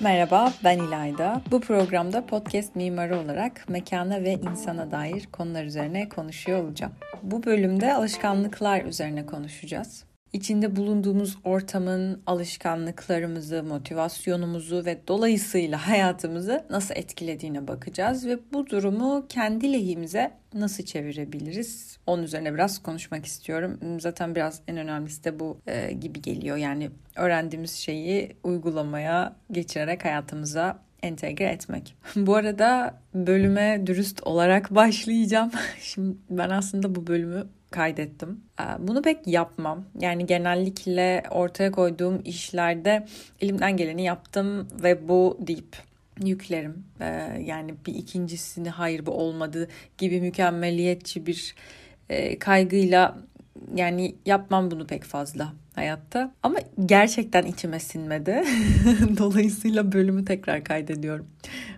Merhaba, ben İlayda. Bu programda podcast mimarı olarak mekana ve insana dair konular üzerine konuşuyor olacağım. Bu bölümde alışkanlıklar üzerine konuşacağız. İçinde bulunduğumuz ortamın alışkanlıklarımızı, motivasyonumuzu ve dolayısıyla hayatımızı nasıl etkilediğine bakacağız ve bu durumu kendi lehimize nasıl çevirebiliriz? Onun üzerine biraz konuşmak istiyorum. Zaten biraz en önemlisi de bu e, gibi geliyor. Yani öğrendiğimiz şeyi uygulamaya geçirerek hayatımıza entegre etmek. Bu arada bölüme dürüst olarak başlayacağım. Şimdi ben aslında bu bölümü kaydettim. Ee, bunu pek yapmam. Yani genellikle ortaya koyduğum işlerde elimden geleni yaptım ve bu deyip yüklerim. Ee, yani bir ikincisini hayır bu olmadı gibi mükemmeliyetçi bir e, kaygıyla yani yapmam bunu pek fazla hayatta. Ama gerçekten içime sinmedi. Dolayısıyla bölümü tekrar kaydediyorum.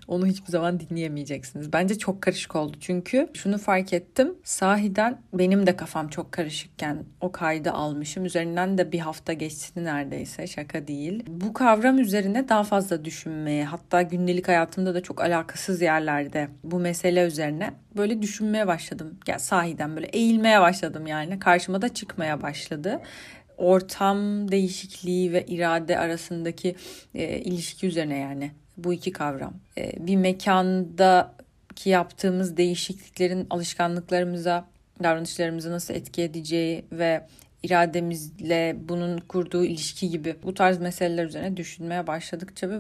Onu hiçbir zaman dinleyemeyeceksiniz. Bence çok karışık oldu çünkü şunu fark ettim. Sahiden benim de kafam çok karışıkken o kaydı almışım. Üzerinden de bir hafta geçti neredeyse şaka değil. Bu kavram üzerine daha fazla düşünmeye hatta gündelik hayatımda da çok alakasız yerlerde bu mesele üzerine böyle düşünmeye başladım. Ya sahiden böyle eğilmeye başladım yani. Karşıma da çıkmaya başladı ortam değişikliği ve irade arasındaki e, ilişki üzerine yani bu iki kavram. E, bir mekandaki yaptığımız değişikliklerin alışkanlıklarımıza, davranışlarımıza nasıl etki edeceği ve irademizle bunun kurduğu ilişki gibi bu tarz meseleler üzerine düşünmeye başladıkça ve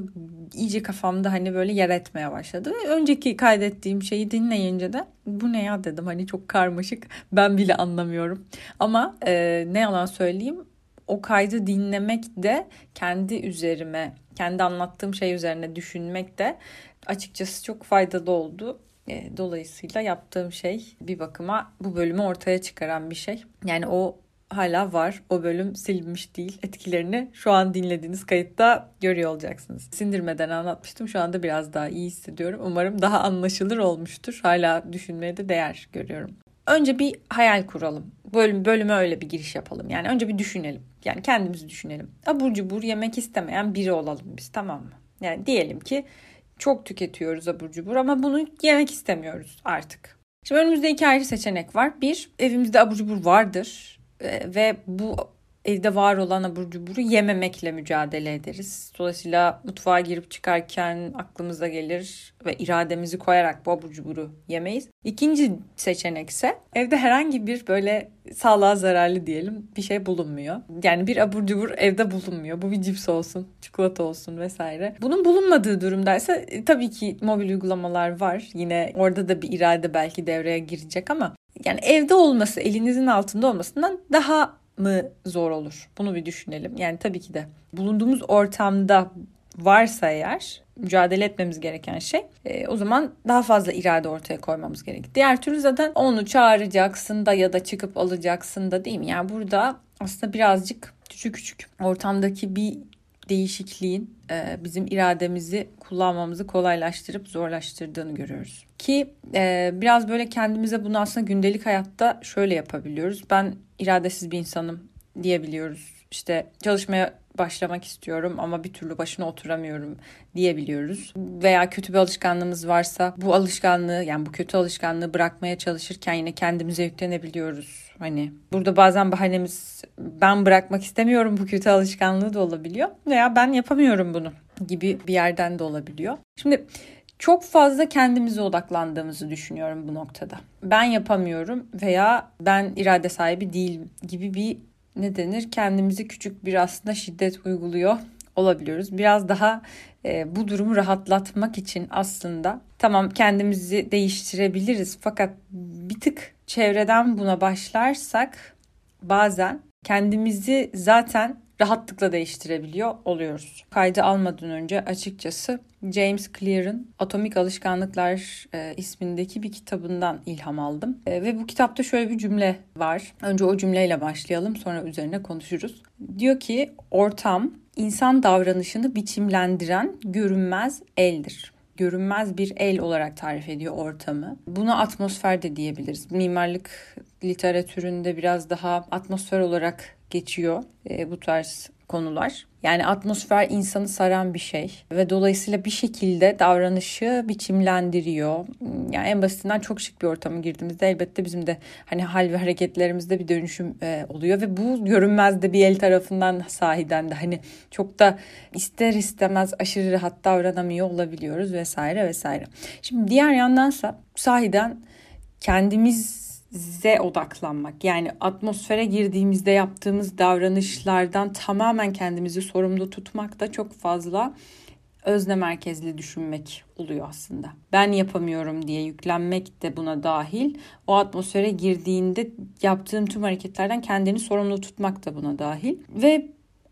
iyice kafamda hani böyle yer etmeye başladı. Ve önceki kaydettiğim şeyi dinleyince de bu ne ya dedim hani çok karmaşık ben bile anlamıyorum. Ama e, ne yalan söyleyeyim o kaydı dinlemek de kendi üzerime, kendi anlattığım şey üzerine düşünmek de açıkçası çok faydalı oldu. E, dolayısıyla yaptığım şey bir bakıma bu bölümü ortaya çıkaran bir şey. Yani o hala var. O bölüm silinmiş değil. Etkilerini şu an dinlediğiniz kayıtta görüyor olacaksınız. Sindirmeden anlatmıştım. Şu anda biraz daha iyi hissediyorum. Umarım daha anlaşılır olmuştur. Hala düşünmeye de değer görüyorum. Önce bir hayal kuralım. Bölüm, bölüme öyle bir giriş yapalım. Yani önce bir düşünelim. Yani kendimizi düşünelim. Abur cubur yemek istemeyen biri olalım biz tamam mı? Yani diyelim ki çok tüketiyoruz abur cubur ama bunu yemek istemiyoruz artık. Şimdi önümüzde iki ayrı seçenek var. Bir, evimizde abur cubur vardır ve bu evde var olan abur cuburu yememekle mücadele ederiz. Dolayısıyla mutfağa girip çıkarken aklımıza gelir ve irademizi koyarak bu abur cuburu yemeyiz. İkinci seçenek ise evde herhangi bir böyle sağlığa zararlı diyelim bir şey bulunmuyor. Yani bir abur cubur evde bulunmuyor. Bu bir cips olsun, çikolata olsun vesaire. Bunun bulunmadığı durumdaysa e, tabii ki mobil uygulamalar var. Yine orada da bir irade belki devreye girecek ama yani evde olması, elinizin altında olmasından daha mı zor olur? Bunu bir düşünelim. Yani tabii ki de bulunduğumuz ortamda varsa eğer mücadele etmemiz gereken şey e, o zaman daha fazla irade ortaya koymamız gerekir. Diğer türlü zaten onu çağıracaksın da ya da çıkıp alacaksın da değil mi? Yani burada aslında birazcık küçük küçük ortamdaki bir değişikliğin e, bizim irademizi kullanmamızı kolaylaştırıp zorlaştırdığını görüyoruz. Ki e, biraz böyle kendimize bunu aslında gündelik hayatta şöyle yapabiliyoruz. Ben iradesiz bir insanım diyebiliyoruz. İşte çalışmaya başlamak istiyorum ama bir türlü başına oturamıyorum diyebiliyoruz. Veya kötü bir alışkanlığımız varsa bu alışkanlığı yani bu kötü alışkanlığı bırakmaya çalışırken yine kendimize yüklenebiliyoruz. Hani burada bazen bahanemiz ben bırakmak istemiyorum bu kötü alışkanlığı da olabiliyor veya ben yapamıyorum bunu gibi bir yerden de olabiliyor. Şimdi çok fazla kendimize odaklandığımızı düşünüyorum bu noktada. Ben yapamıyorum veya ben irade sahibi değilim gibi bir ne denir kendimizi küçük bir aslında şiddet uyguluyor olabiliyoruz. Biraz daha e, bu durumu rahatlatmak için aslında tamam kendimizi değiştirebiliriz fakat bir tık çevreden buna başlarsak bazen kendimizi zaten rahatlıkla değiştirebiliyor oluyoruz. Kaydı almadan önce açıkçası James Clear'ın Atomik Alışkanlıklar e, ismindeki bir kitabından ilham aldım. E, ve bu kitapta şöyle bir cümle var. Önce o cümleyle başlayalım sonra üzerine konuşuruz. Diyor ki ortam insan davranışını biçimlendiren görünmez eldir görünmez bir el olarak tarif ediyor ortamı. Buna atmosfer de diyebiliriz. Mimarlık literatüründe biraz daha atmosfer olarak geçiyor e, bu tarz konular. Yani atmosfer insanı saran bir şey ve dolayısıyla bir şekilde davranışı biçimlendiriyor. Yani en basitinden çok şık bir ortama girdiğimizde elbette bizim de hani hal ve hareketlerimizde bir dönüşüm e, oluyor ve bu görünmez de bir el tarafından sahiden de hani çok da ister istemez aşırı rahat davranamıyor olabiliyoruz vesaire vesaire. Şimdi diğer yandansa sahiden kendimiz ze odaklanmak. Yani atmosfere girdiğimizde yaptığımız davranışlardan tamamen kendimizi sorumlu tutmak da çok fazla özne merkezli düşünmek oluyor aslında. Ben yapamıyorum diye yüklenmek de buna dahil. O atmosfere girdiğinde yaptığım tüm hareketlerden kendini sorumlu tutmak da buna dahil. Ve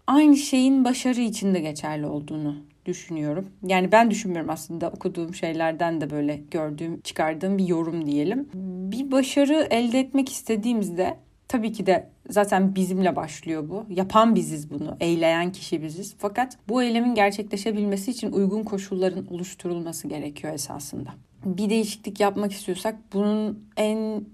aynı şeyin başarı için de geçerli olduğunu düşünüyorum. Yani ben düşünmüyorum aslında okuduğum şeylerden de böyle gördüğüm, çıkardığım bir yorum diyelim. Bir başarı elde etmek istediğimizde tabii ki de zaten bizimle başlıyor bu. Yapan biziz bunu, eyleyen kişi biziz. Fakat bu eylemin gerçekleşebilmesi için uygun koşulların oluşturulması gerekiyor esasında. Bir değişiklik yapmak istiyorsak bunun en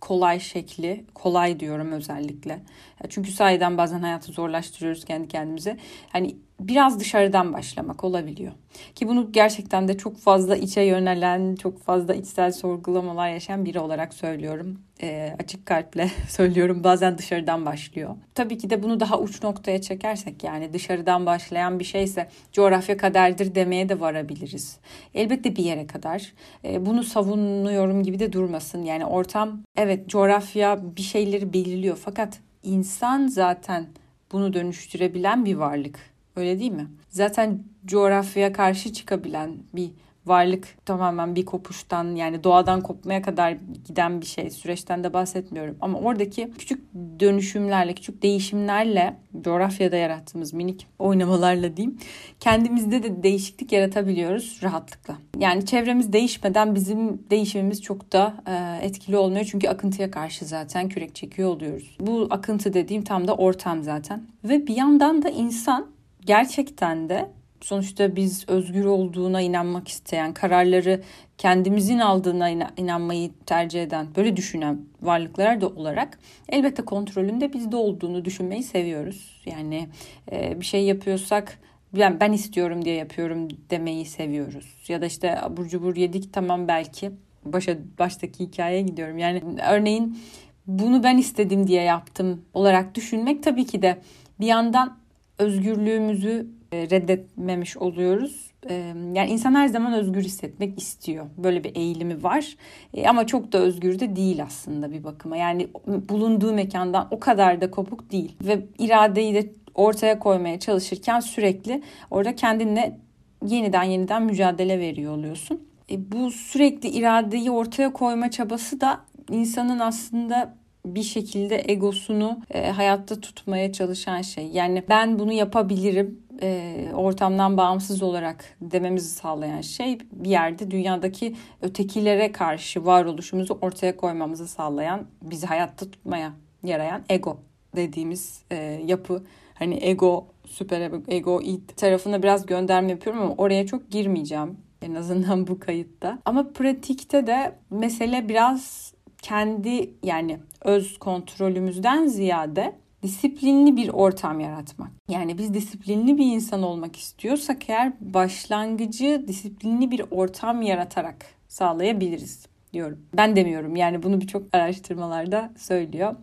kolay şekli, kolay diyorum özellikle. Çünkü sayeden bazen hayatı zorlaştırıyoruz kendi kendimize. Hani biraz dışarıdan başlamak olabiliyor. Ki bunu gerçekten de çok fazla içe yönelen, çok fazla içsel sorgulamalar yaşayan biri olarak söylüyorum. E, açık kalple söylüyorum. Bazen dışarıdan başlıyor. Tabii ki de bunu daha uç noktaya çekersek yani dışarıdan başlayan bir şeyse coğrafya kaderdir demeye de varabiliriz. Elbette bir yere kadar. E, bunu savunuyorum gibi de durmasın. Yani ortam evet coğrafya bir şeyleri belirliyor fakat insan zaten bunu dönüştürebilen bir varlık. Öyle değil mi? Zaten coğrafyaya karşı çıkabilen bir varlık tamamen bir kopuştan yani doğadan kopmaya kadar giden bir şey. Süreçten de bahsetmiyorum. Ama oradaki küçük dönüşümlerle, küçük değişimlerle coğrafyada yarattığımız minik oynamalarla diyeyim kendimizde de değişiklik yaratabiliyoruz rahatlıkla. Yani çevremiz değişmeden bizim değişimimiz çok da e, etkili olmuyor. Çünkü akıntıya karşı zaten kürek çekiyor oluyoruz. Bu akıntı dediğim tam da ortam zaten. Ve bir yandan da insan gerçekten de sonuçta biz özgür olduğuna inanmak isteyen, kararları kendimizin aldığına inanmayı tercih eden, böyle düşünen varlıklar da olarak elbette kontrolünde bizde olduğunu düşünmeyi seviyoruz. Yani e, bir şey yapıyorsak ben, ben istiyorum diye yapıyorum demeyi seviyoruz. Ya da işte abur cubur yedik tamam belki başa baştaki hikayeye gidiyorum. Yani örneğin bunu ben istedim diye yaptım olarak düşünmek tabii ki de bir yandan özgürlüğümüzü reddetmemiş oluyoruz. E, yani insan her zaman özgür hissetmek istiyor. Böyle bir eğilimi var. E, ama çok da özgür de değil aslında bir bakıma. Yani bulunduğu mekandan o kadar da kopuk değil. Ve iradeyi de ortaya koymaya çalışırken sürekli orada kendinle yeniden yeniden mücadele veriyor oluyorsun. bu sürekli iradeyi ortaya koyma çabası da insanın aslında bir şekilde egosunu e, hayatta tutmaya çalışan şey. Yani ben bunu yapabilirim e, ortamdan bağımsız olarak dememizi sağlayan şey bir yerde dünyadaki ötekilere karşı varoluşumuzu ortaya koymamızı sağlayan, bizi hayatta tutmaya yarayan ego dediğimiz e, yapı. Hani ego, süper ego, id tarafına biraz gönderme yapıyorum ama oraya çok girmeyeceğim. En azından bu kayıtta. Ama pratikte de mesele biraz kendi yani öz kontrolümüzden ziyade disiplinli bir ortam yaratmak. Yani biz disiplinli bir insan olmak istiyorsak eğer başlangıcı disiplinli bir ortam yaratarak sağlayabiliriz diyorum. Ben demiyorum yani bunu birçok araştırmalarda söylüyor.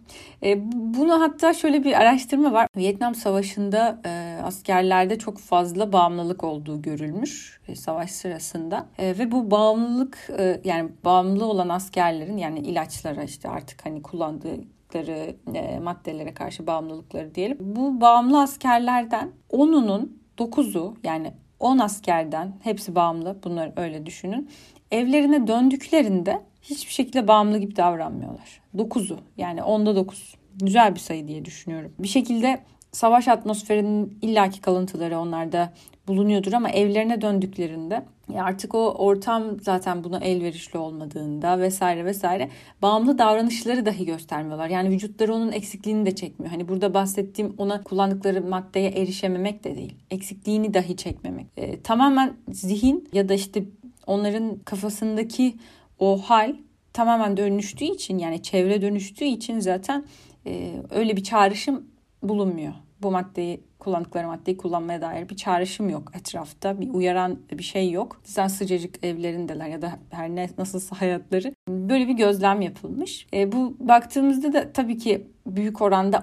E, bunu hatta şöyle bir araştırma var. Vietnam Savaşı'nda e, askerlerde çok fazla bağımlılık olduğu görülmüş e, savaş sırasında. E, ve bu bağımlılık e, yani bağımlı olan askerlerin yani ilaçlara işte artık hani kullandığı e, maddelere karşı bağımlılıkları diyelim. Bu bağımlı askerlerden 10'unun 9'u yani 10 askerden hepsi bağımlı bunlar öyle düşünün evlerine döndüklerinde hiçbir şekilde bağımlı gibi davranmıyorlar. 9'u yani onda 9. Güzel bir sayı diye düşünüyorum. Bir şekilde savaş atmosferinin illaki kalıntıları onlarda bulunuyordur ama evlerine döndüklerinde artık o ortam zaten buna elverişli olmadığında vesaire vesaire bağımlı davranışları dahi göstermiyorlar. Yani vücutları onun eksikliğini de çekmiyor. Hani burada bahsettiğim ona kullandıkları maddeye erişememek de değil. Eksikliğini dahi çekmemek. E, tamamen zihin ya da işte onların kafasındaki o hal tamamen dönüştüğü için yani çevre dönüştüğü için zaten e, öyle bir çağrışım bulunmuyor bu maddeyi kullandıkları maddeyi kullanmaya dair bir çağrışım yok etrafta. Bir uyaran bir şey yok. Zaten sıcacık evlerindeler ya da her ne nasılsa hayatları. Böyle bir gözlem yapılmış. E, bu baktığımızda da tabii ki büyük oranda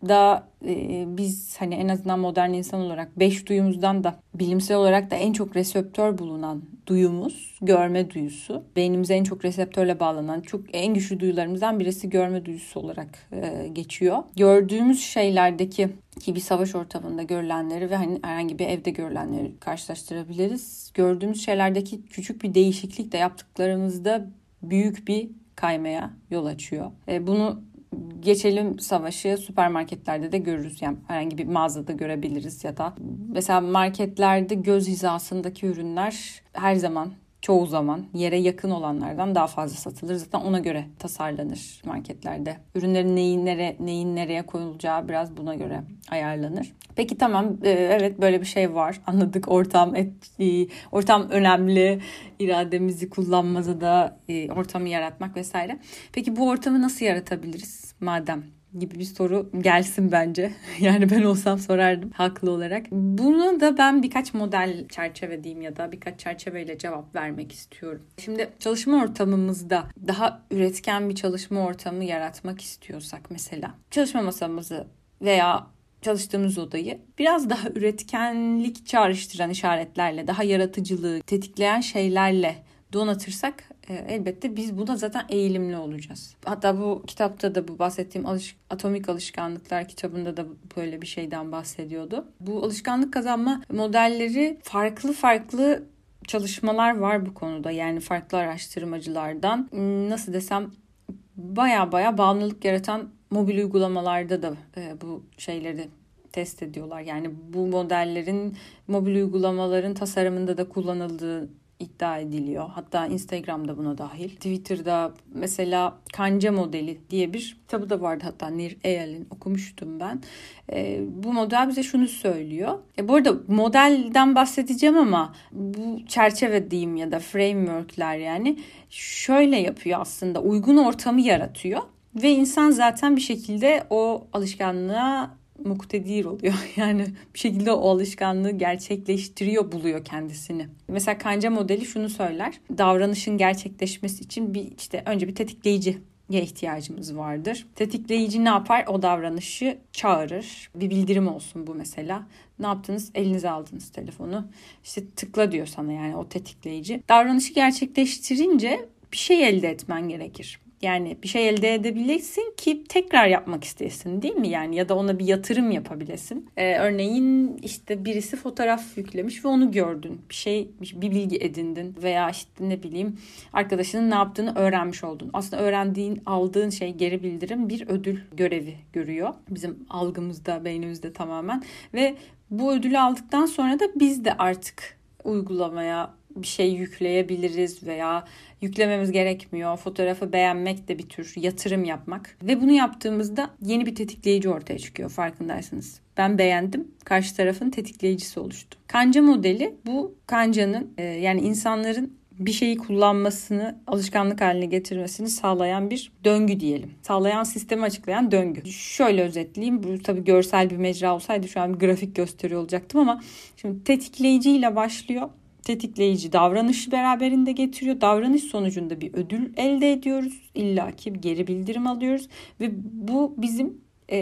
ortamda e, biz hani en azından modern insan olarak beş duyumuzdan da bilimsel olarak da en çok reseptör bulunan duyumuz görme duyusu. Beynimize en çok reseptörle bağlanan çok en güçlü duyularımızdan birisi görme duyusu olarak e, geçiyor. Gördüğümüz şeylerdeki ki bir savaş ortamında görülenleri ve hani herhangi bir evde görülenleri karşılaştırabiliriz. Gördüğümüz şeylerdeki küçük bir değişiklik de yaptıklarımızda büyük bir kaymaya yol açıyor. E, bunu geçelim savaşı süpermarketlerde de görürüz. Yani herhangi bir mağazada görebiliriz ya da mesela marketlerde göz hizasındaki ürünler her zaman çoğu zaman yere yakın olanlardan daha fazla satılır. Zaten ona göre tasarlanır marketlerde. Ürünlerin neyin, nere, neyin nereye koyulacağı biraz buna göre ayarlanır. Peki tamam e, evet böyle bir şey var. Anladık ortam et, e, ortam önemli. irademizi kullanmada da e, ortamı yaratmak vesaire. Peki bu ortamı nasıl yaratabiliriz madem gibi bir soru gelsin bence. Yani ben olsam sorardım haklı olarak. Bunu da ben birkaç model çerçeve diyeyim ya da birkaç çerçeveyle cevap vermek istiyorum. Şimdi çalışma ortamımızda daha üretken bir çalışma ortamı yaratmak istiyorsak mesela çalışma masamızı veya çalıştığımız odayı biraz daha üretkenlik çağrıştıran işaretlerle, daha yaratıcılığı tetikleyen şeylerle donatırsak elbette biz buna zaten eğilimli olacağız. Hatta bu kitapta da bu bahsettiğim alış, Atomik Alışkanlıklar kitabında da böyle bir şeyden bahsediyordu. Bu alışkanlık kazanma modelleri farklı farklı çalışmalar var bu konuda. Yani farklı araştırmacılardan nasıl desem baya baya bağımlılık yaratan mobil uygulamalarda da e, bu şeyleri test ediyorlar. Yani bu modellerin mobil uygulamaların tasarımında da kullanıldığı iddia ediliyor. Hatta Instagram'da buna dahil. Twitter'da mesela kanca modeli diye bir kitabı da vardı hatta Nir Eyal'in okumuştum ben. E, bu model bize şunu söylüyor. E, bu arada modelden bahsedeceğim ama bu çerçeve diyeyim ya da frameworkler yani şöyle yapıyor aslında uygun ortamı yaratıyor. Ve insan zaten bir şekilde o alışkanlığa muktedir oluyor. Yani bir şekilde o alışkanlığı gerçekleştiriyor, buluyor kendisini. Mesela kanca modeli şunu söyler. Davranışın gerçekleşmesi için bir işte önce bir tetikleyici ihtiyacımız vardır. Tetikleyici ne yapar? O davranışı çağırır. Bir bildirim olsun bu mesela. Ne yaptınız? Elinize aldınız telefonu. İşte tıkla diyor sana yani o tetikleyici. Davranışı gerçekleştirince bir şey elde etmen gerekir. Yani bir şey elde edebilirsin ki tekrar yapmak istesin değil mi? Yani ya da ona bir yatırım yapabilesin. Ee, örneğin işte birisi fotoğraf yüklemiş ve onu gördün. Bir şey bir bilgi edindin veya işte ne bileyim arkadaşının ne yaptığını öğrenmiş oldun. Aslında öğrendiğin, aldığın şey geri bildirim bir ödül görevi görüyor. Bizim algımızda, beynimizde tamamen ve bu ödülü aldıktan sonra da biz de artık uygulamaya bir şey yükleyebiliriz veya yüklememiz gerekmiyor. Fotoğrafı beğenmek de bir tür yatırım yapmak. Ve bunu yaptığımızda yeni bir tetikleyici ortaya çıkıyor farkındaysanız. Ben beğendim. Karşı tarafın tetikleyicisi oluştu. Kanca modeli bu kancanın e, yani insanların bir şeyi kullanmasını, alışkanlık haline getirmesini sağlayan bir döngü diyelim. Sağlayan sistemi açıklayan döngü. Şöyle özetleyeyim. Bu tabii görsel bir mecra olsaydı şu an bir grafik gösteriyor olacaktım ama şimdi tetikleyiciyle başlıyor tetikleyici davranışı beraberinde getiriyor. Davranış sonucunda bir ödül elde ediyoruz. İlla ki geri bildirim alıyoruz ve bu bizim e,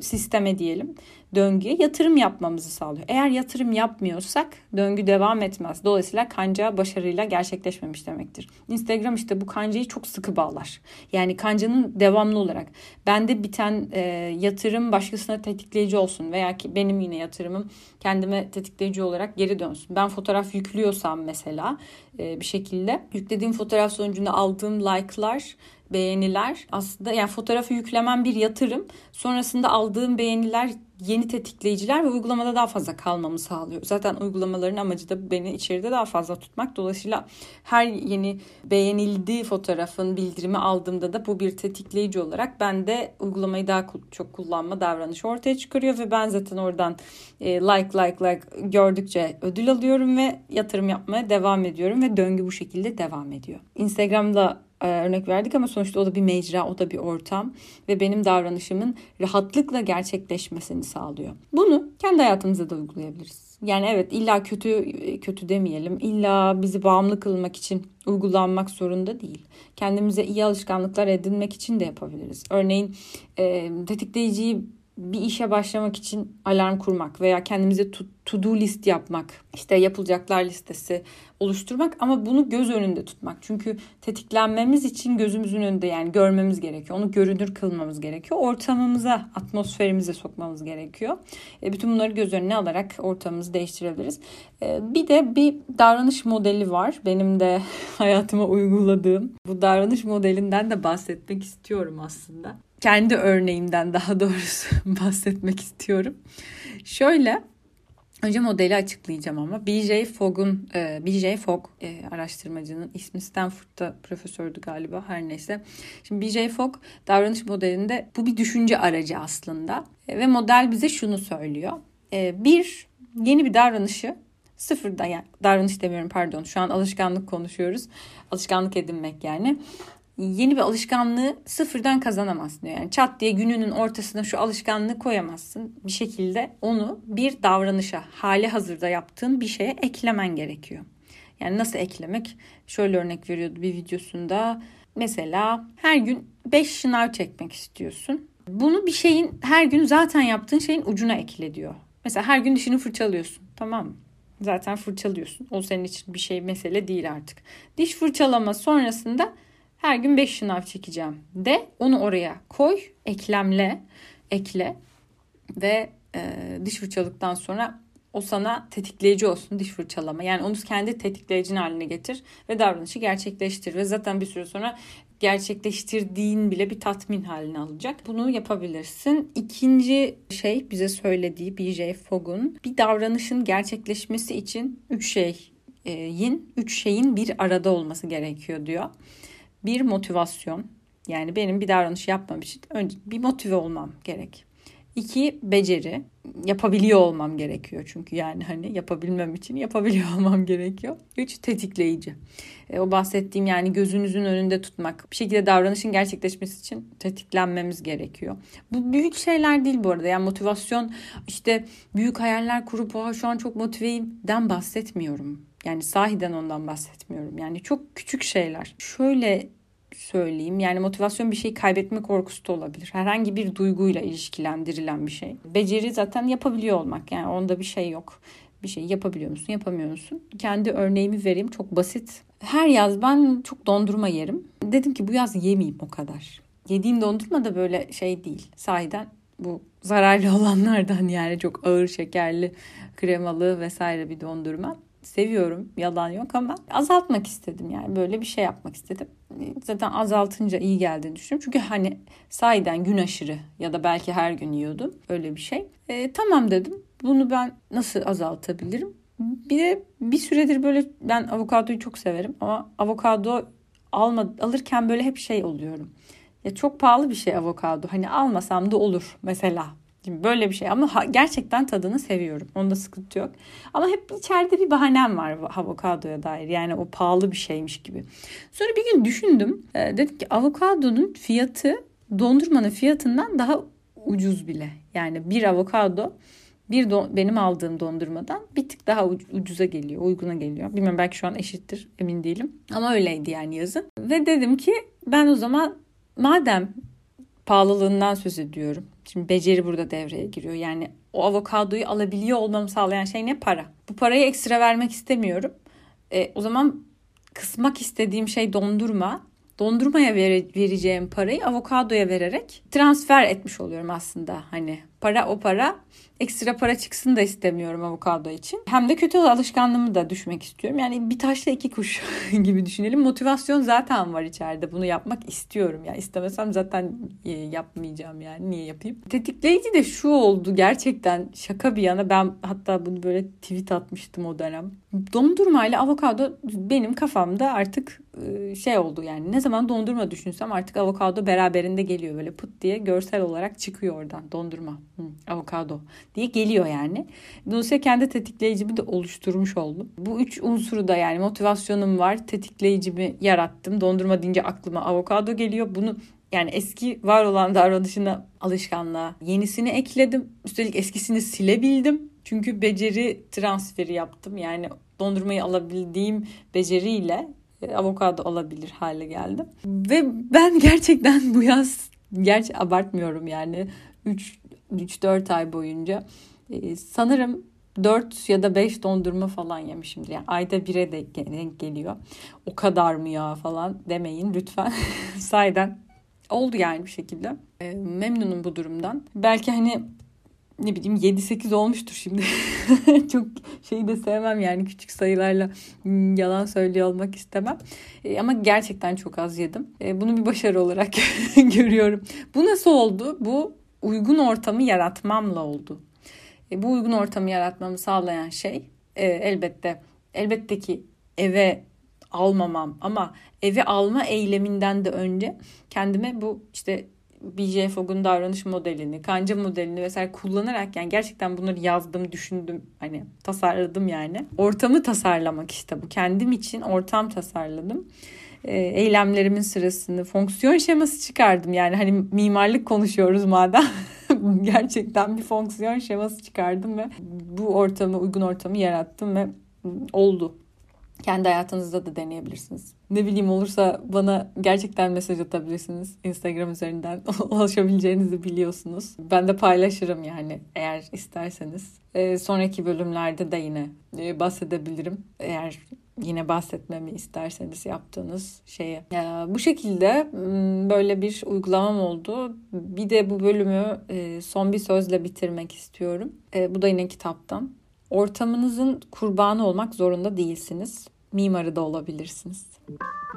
sisteme diyelim döngüye yatırım yapmamızı sağlıyor. Eğer yatırım yapmıyorsak döngü devam etmez. Dolayısıyla kanca başarıyla gerçekleşmemiş demektir. Instagram işte bu kancayı çok sıkı bağlar. Yani kancanın devamlı olarak bende biten e, yatırım başkasına tetikleyici olsun veya ki benim yine yatırımım kendime tetikleyici olarak geri dönsün. Ben fotoğraf yüklüyorsam mesela e, bir şekilde yüklediğim fotoğraf sonucunda aldığım like'lar beğeniler aslında yani fotoğrafı yüklemem bir yatırım. Sonrasında aldığım beğeniler yeni tetikleyiciler ve uygulamada daha fazla kalmamı sağlıyor. Zaten uygulamaların amacı da beni içeride daha fazla tutmak. Dolayısıyla her yeni beğenildiği fotoğrafın bildirimi aldığımda da bu bir tetikleyici olarak ben de uygulamayı daha çok kullanma davranışı ortaya çıkarıyor ve ben zaten oradan e, like like like gördükçe ödül alıyorum ve yatırım yapmaya devam ediyorum ve döngü bu şekilde devam ediyor. Instagram'da örnek verdik ama sonuçta o da bir mecra, o da bir ortam ve benim davranışımın rahatlıkla gerçekleşmesini sağlıyor. Bunu kendi hayatımıza da uygulayabiliriz. Yani evet illa kötü kötü demeyelim. İlla bizi bağımlı kılmak için uygulanmak zorunda değil. Kendimize iyi alışkanlıklar edinmek için de yapabiliriz. Örneğin e, tetikleyiciyi bir işe başlamak için alarm kurmak veya kendimize to-do list yapmak, işte yapılacaklar listesi oluşturmak ama bunu göz önünde tutmak. Çünkü tetiklenmemiz için gözümüzün önünde yani görmemiz gerekiyor. Onu görünür kılmamız gerekiyor. Ortamımıza, atmosferimize sokmamız gerekiyor. E, bütün bunları göz önüne alarak ortamımızı değiştirebiliriz. E, bir de bir davranış modeli var. Benim de hayatıma uyguladığım. Bu davranış modelinden de bahsetmek istiyorum aslında kendi örneğimden daha doğrusu bahsetmek istiyorum. Şöyle Önce modeli açıklayacağım ama BJ Fogg'un, e, BJ Fogg e, araştırmacının ismi Stanford'da profesördü galiba her neyse. Şimdi BJ Fogg davranış modelinde bu bir düşünce aracı aslında e, ve model bize şunu söylüyor. Bir yeni bir davranışı sıfırdan yani davranış demiyorum pardon şu an alışkanlık konuşuyoruz. Alışkanlık edinmek yani yeni bir alışkanlığı sıfırdan kazanamazsın diyor. Yani çat diye gününün ortasına şu alışkanlığı koyamazsın. Bir şekilde onu bir davranışa, hali hazırda yaptığın bir şeye eklemen gerekiyor. Yani nasıl eklemek? Şöyle örnek veriyordu bir videosunda. Mesela her gün 5 şınav çekmek istiyorsun. Bunu bir şeyin her gün zaten yaptığın şeyin ucuna ekle diyor. Mesela her gün dişini fırçalıyorsun. Tamam mı? Zaten fırçalıyorsun. O senin için bir şey mesele değil artık. Diş fırçalama sonrasında her gün 5 şınav çekeceğim de onu oraya koy, eklemle, ekle ve e, diş fırçalıktan sonra o sana tetikleyici olsun diş fırçalama. Yani onu kendi tetikleyicin haline getir ve davranışı gerçekleştir. Ve zaten bir süre sonra gerçekleştirdiğin bile bir tatmin haline alacak. Bunu yapabilirsin. İkinci şey bize söylediği BJ Fogg'un bir davranışın gerçekleşmesi için üç şeyin, üç şeyin bir arada olması gerekiyor diyor bir motivasyon. Yani benim bir davranış yapmam için önce bir motive olmam gerek. İki beceri. Yapabiliyor olmam gerekiyor çünkü yani hani yapabilmem için yapabiliyor olmam gerekiyor. Üç tetikleyici. E, o bahsettiğim yani gözünüzün önünde tutmak. Bir şekilde davranışın gerçekleşmesi için tetiklenmemiz gerekiyor. Bu büyük şeyler değil bu arada. Yani motivasyon işte büyük hayaller kurup şu an çok motiveyim den bahsetmiyorum. Yani sahiden ondan bahsetmiyorum. Yani çok küçük şeyler. Şöyle söyleyeyim. Yani motivasyon bir şeyi kaybetme korkusu da olabilir. Herhangi bir duyguyla ilişkilendirilen bir şey. Beceri zaten yapabiliyor olmak. Yani onda bir şey yok. Bir şey yapabiliyor musun, yapamıyor musun? Kendi örneğimi vereyim. Çok basit. Her yaz ben çok dondurma yerim. Dedim ki bu yaz yemeyeyim o kadar. Yediğim dondurma da böyle şey değil. Sahiden bu zararlı olanlardan yani çok ağır şekerli, kremalı vesaire bir dondurma seviyorum yalan yok ama azaltmak istedim yani böyle bir şey yapmak istedim. Zaten azaltınca iyi geldiğini düşünüyorum. Çünkü hani sahiden gün aşırı ya da belki her gün yiyordum öyle bir şey. E, tamam dedim bunu ben nasıl azaltabilirim? Bir de bir süredir böyle ben avokadoyu çok severim ama avokado alma, alırken böyle hep şey oluyorum. Ya çok pahalı bir şey avokado. Hani almasam da olur mesela gibi böyle bir şey ama ha, gerçekten tadını seviyorum. Onda sıkıntı yok. Ama hep içeride bir bahanem var avokadoya dair. Yani o pahalı bir şeymiş gibi. Sonra bir gün düşündüm. E, dedim ki avokadonun fiyatı dondurmanın fiyatından daha ucuz bile. Yani bir avokado bir do- benim aldığım dondurmadan bir tık daha ucuza geliyor, uyguna geliyor. Bilmem belki şu an eşittir, emin değilim. Ama öyleydi yani yazın. Ve dedim ki ben o zaman madem pahalılığından söz ediyorum. Şimdi beceri burada devreye giriyor. Yani o avokadoyu alabiliyor olmamı sağlayan şey ne? Para. Bu parayı ekstra vermek istemiyorum. E, o zaman kısmak istediğim şey dondurma. Dondurmaya vere, vereceğim parayı avokadoya vererek transfer etmiş oluyorum aslında. Hani para o para ekstra para çıksın da istemiyorum avokado için. Hem de kötü alışkanlığımı da düşmek istiyorum. Yani bir taşla iki kuş gibi düşünelim. Motivasyon zaten var içeride. Bunu yapmak istiyorum. Yani istemesem zaten e, yapmayacağım yani. Niye yapayım? Tetikleyici de şu oldu gerçekten şaka bir yana. Ben hatta bunu böyle tweet atmıştım o dönem. Dondurma ile avokado benim kafamda artık e, şey oldu yani ne zaman dondurma düşünsem artık avokado beraberinde geliyor böyle pıt diye görsel olarak çıkıyor oradan dondurma Avokado diye geliyor yani. Dolayısıyla kendi tetikleyicimi de oluşturmuş oldum. Bu üç unsuru da yani motivasyonum var tetikleyicimi yarattım. Dondurma deyince aklıma avokado geliyor. Bunu yani eski var olan davranışına alışkanlığa yenisini ekledim. Üstelik eskisini silebildim. Çünkü beceri transferi yaptım. Yani dondurmayı alabildiğim beceriyle e, avokado alabilir hale geldim. Ve ben gerçekten bu yaz gerçi abartmıyorum yani 3 3-4 ay boyunca e, sanırım 4 ya da 5 dondurma falan yemişimdir. Yani ayda bire de denk geliyor. O kadar mı ya falan demeyin lütfen. Sayeden oldu yani bir şekilde. E, memnunum bu durumdan. Belki hani ne bileyim 7-8 olmuştur şimdi. Çok şeyi de sevmem yani küçük sayılarla yalan söylüyor olmak istemem. E, ama gerçekten çok az yedim. Bunu bir başarı olarak görüyorum. Bu nasıl oldu? Bu uygun ortamı yaratmamla oldu. E, bu uygun ortamı yaratmamı sağlayan şey e, elbette elbette ki eve almamam ama eve alma eyleminden de önce kendime bu işte BJ Fogg'un davranış modelini, kanca modelini vesaire kullanarak yani gerçekten bunları yazdım, düşündüm, hani tasarladım yani. Ortamı tasarlamak işte bu. Kendim için ortam tasarladım. E, eylemlerimin sırasını fonksiyon şeması çıkardım. Yani hani mimarlık konuşuyoruz madem. gerçekten bir fonksiyon şeması çıkardım ve bu ortamı, uygun ortamı yarattım ve oldu. Kendi hayatınızda da deneyebilirsiniz. Ne bileyim olursa bana gerçekten mesaj atabilirsiniz. Instagram üzerinden ulaşabileceğinizi biliyorsunuz. Ben de paylaşırım yani eğer isterseniz. Ee, sonraki bölümlerde de yine e, bahsedebilirim. Eğer yine bahsetmemi isterseniz yaptığınız şeye. Ya, bu şekilde böyle bir uygulamam oldu. Bir de bu bölümü e, son bir sözle bitirmek istiyorum. E, bu da yine kitaptan. Ortamınızın kurbanı olmak zorunda değilsiniz. Mimarı da olabilirsiniz.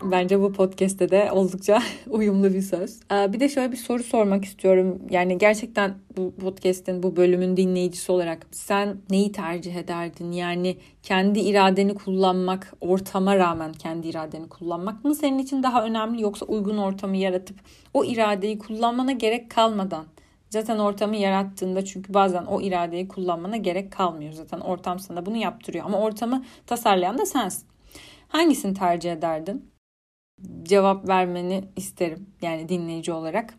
Bence bu podcast'te de oldukça uyumlu bir söz. Ee, bir de şöyle bir soru sormak istiyorum. Yani gerçekten bu podcast'in bu bölümün dinleyicisi olarak sen neyi tercih ederdin? Yani kendi iradeni kullanmak, ortama rağmen kendi iradeni kullanmak mı senin için daha önemli yoksa uygun ortamı yaratıp o iradeyi kullanmana gerek kalmadan Zaten ortamı yarattığında çünkü bazen o iradeyi kullanmana gerek kalmıyor. Zaten ortam sana bunu yaptırıyor. Ama ortamı tasarlayan da sensin. Hangisini tercih ederdin? Cevap vermeni isterim. Yani dinleyici olarak.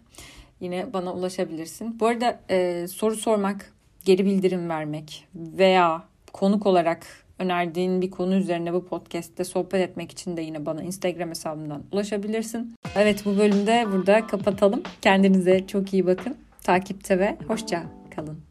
Yine bana ulaşabilirsin. Bu arada e, soru sormak, geri bildirim vermek veya konuk olarak önerdiğin bir konu üzerine bu podcast'te sohbet etmek için de yine bana Instagram hesabımdan ulaşabilirsin. Evet bu bölümde burada kapatalım. Kendinize çok iyi bakın takipte ve hoşça kalın.